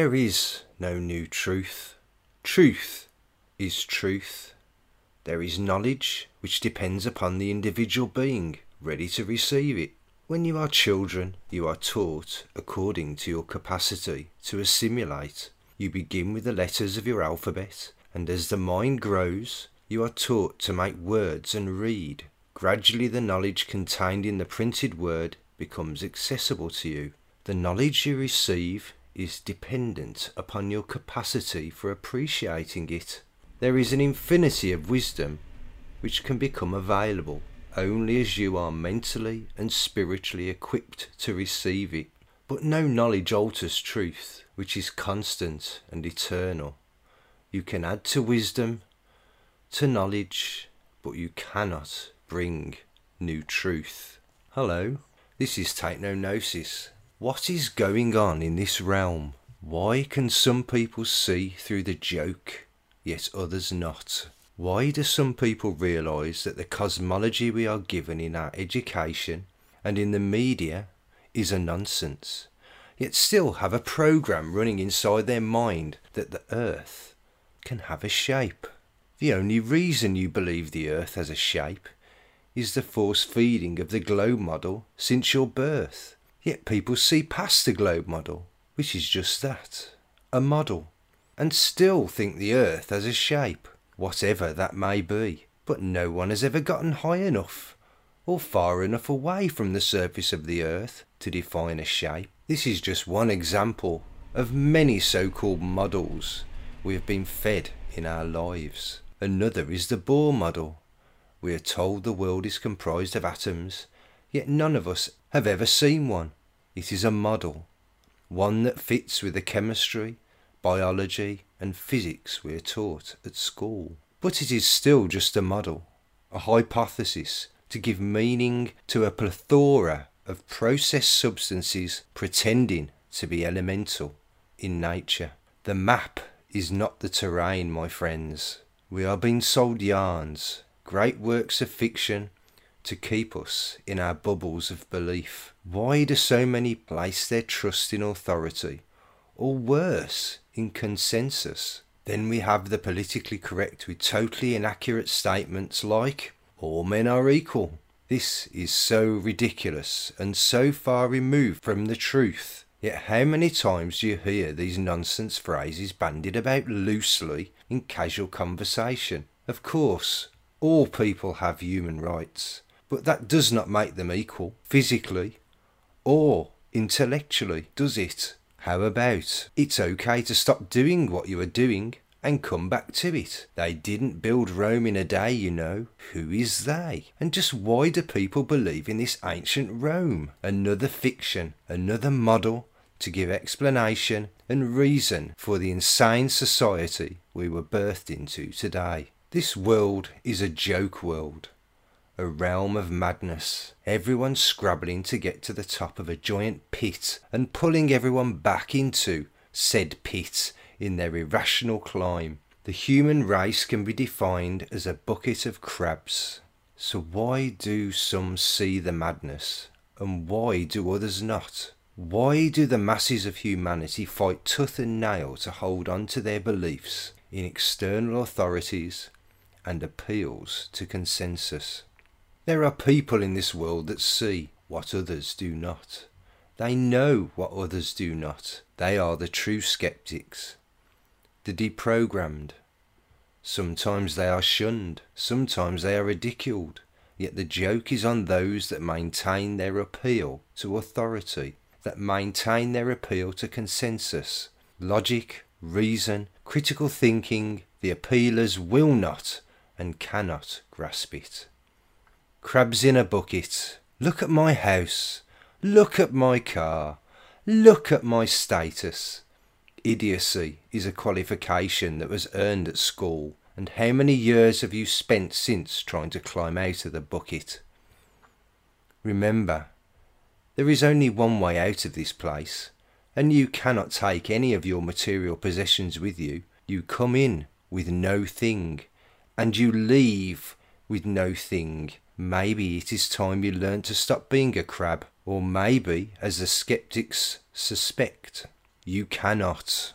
There is no new truth. Truth is truth. There is knowledge which depends upon the individual being ready to receive it. When you are children, you are taught according to your capacity to assimilate. You begin with the letters of your alphabet, and as the mind grows, you are taught to make words and read. Gradually, the knowledge contained in the printed word becomes accessible to you. The knowledge you receive is dependent upon your capacity for appreciating it. There is an infinity of wisdom which can become available only as you are mentally and spiritually equipped to receive it. But no knowledge alters truth, which is constant and eternal. You can add to wisdom, to knowledge, but you cannot bring new truth. Hello, this is Take No Gnosis. What is going on in this realm? Why can some people see through the joke yet others not? Why do some people realise that the cosmology we are given in our education and in the media is a nonsense, yet still have a program running inside their mind that the earth can have a shape? The only reason you believe the earth has a shape is the force feeding of the globe model since your birth. Yet people see past the globe model, which is just that a model and still think the earth has a shape, whatever that may be. But no one has ever gotten high enough or far enough away from the surface of the earth to define a shape. This is just one example of many so called models we have been fed in our lives. Another is the Bohr model. We are told the world is comprised of atoms, yet none of us have ever seen one. It is a model, one that fits with the chemistry, biology, and physics we are taught at school. But it is still just a model, a hypothesis to give meaning to a plethora of processed substances pretending to be elemental in nature. The map is not the terrain, my friends. We are being sold yarns, great works of fiction to keep us in our bubbles of belief. Why do so many place their trust in authority, or worse, in consensus? Then we have the politically correct with totally inaccurate statements like, all men are equal. This is so ridiculous and so far removed from the truth. Yet how many times do you hear these nonsense phrases bandied about loosely in casual conversation? Of course, all people have human rights, but that does not make them equal, physically or intellectually, does it? How about it's okay to stop doing what you are doing and come back to it? They didn't build Rome in a day, you know. Who is they? And just why do people believe in this ancient Rome? Another fiction, another model to give explanation and reason for the insane society we were birthed into today. This world is a joke world a realm of madness, everyone scrabbling to get to the top of a giant pit and pulling everyone back into said pit in their irrational climb. The human race can be defined as a bucket of crabs. So why do some see the madness and why do others not? Why do the masses of humanity fight tooth and nail to hold on to their beliefs in external authorities and appeals to consensus? There are people in this world that see what others do not. They know what others do not. They are the true skeptics, the deprogrammed. Sometimes they are shunned, sometimes they are ridiculed, yet the joke is on those that maintain their appeal to authority, that maintain their appeal to consensus, logic, reason, critical thinking. The appealers will not and cannot grasp it. Crabs in a bucket. Look at my house. Look at my car. Look at my status. Idiocy is a qualification that was earned at school. And how many years have you spent since trying to climb out of the bucket? Remember, there is only one way out of this place, and you cannot take any of your material possessions with you. You come in with no thing, and you leave with no thing. Maybe it is time you learned to stop being a crab, or maybe, as the skeptics suspect, You cannot.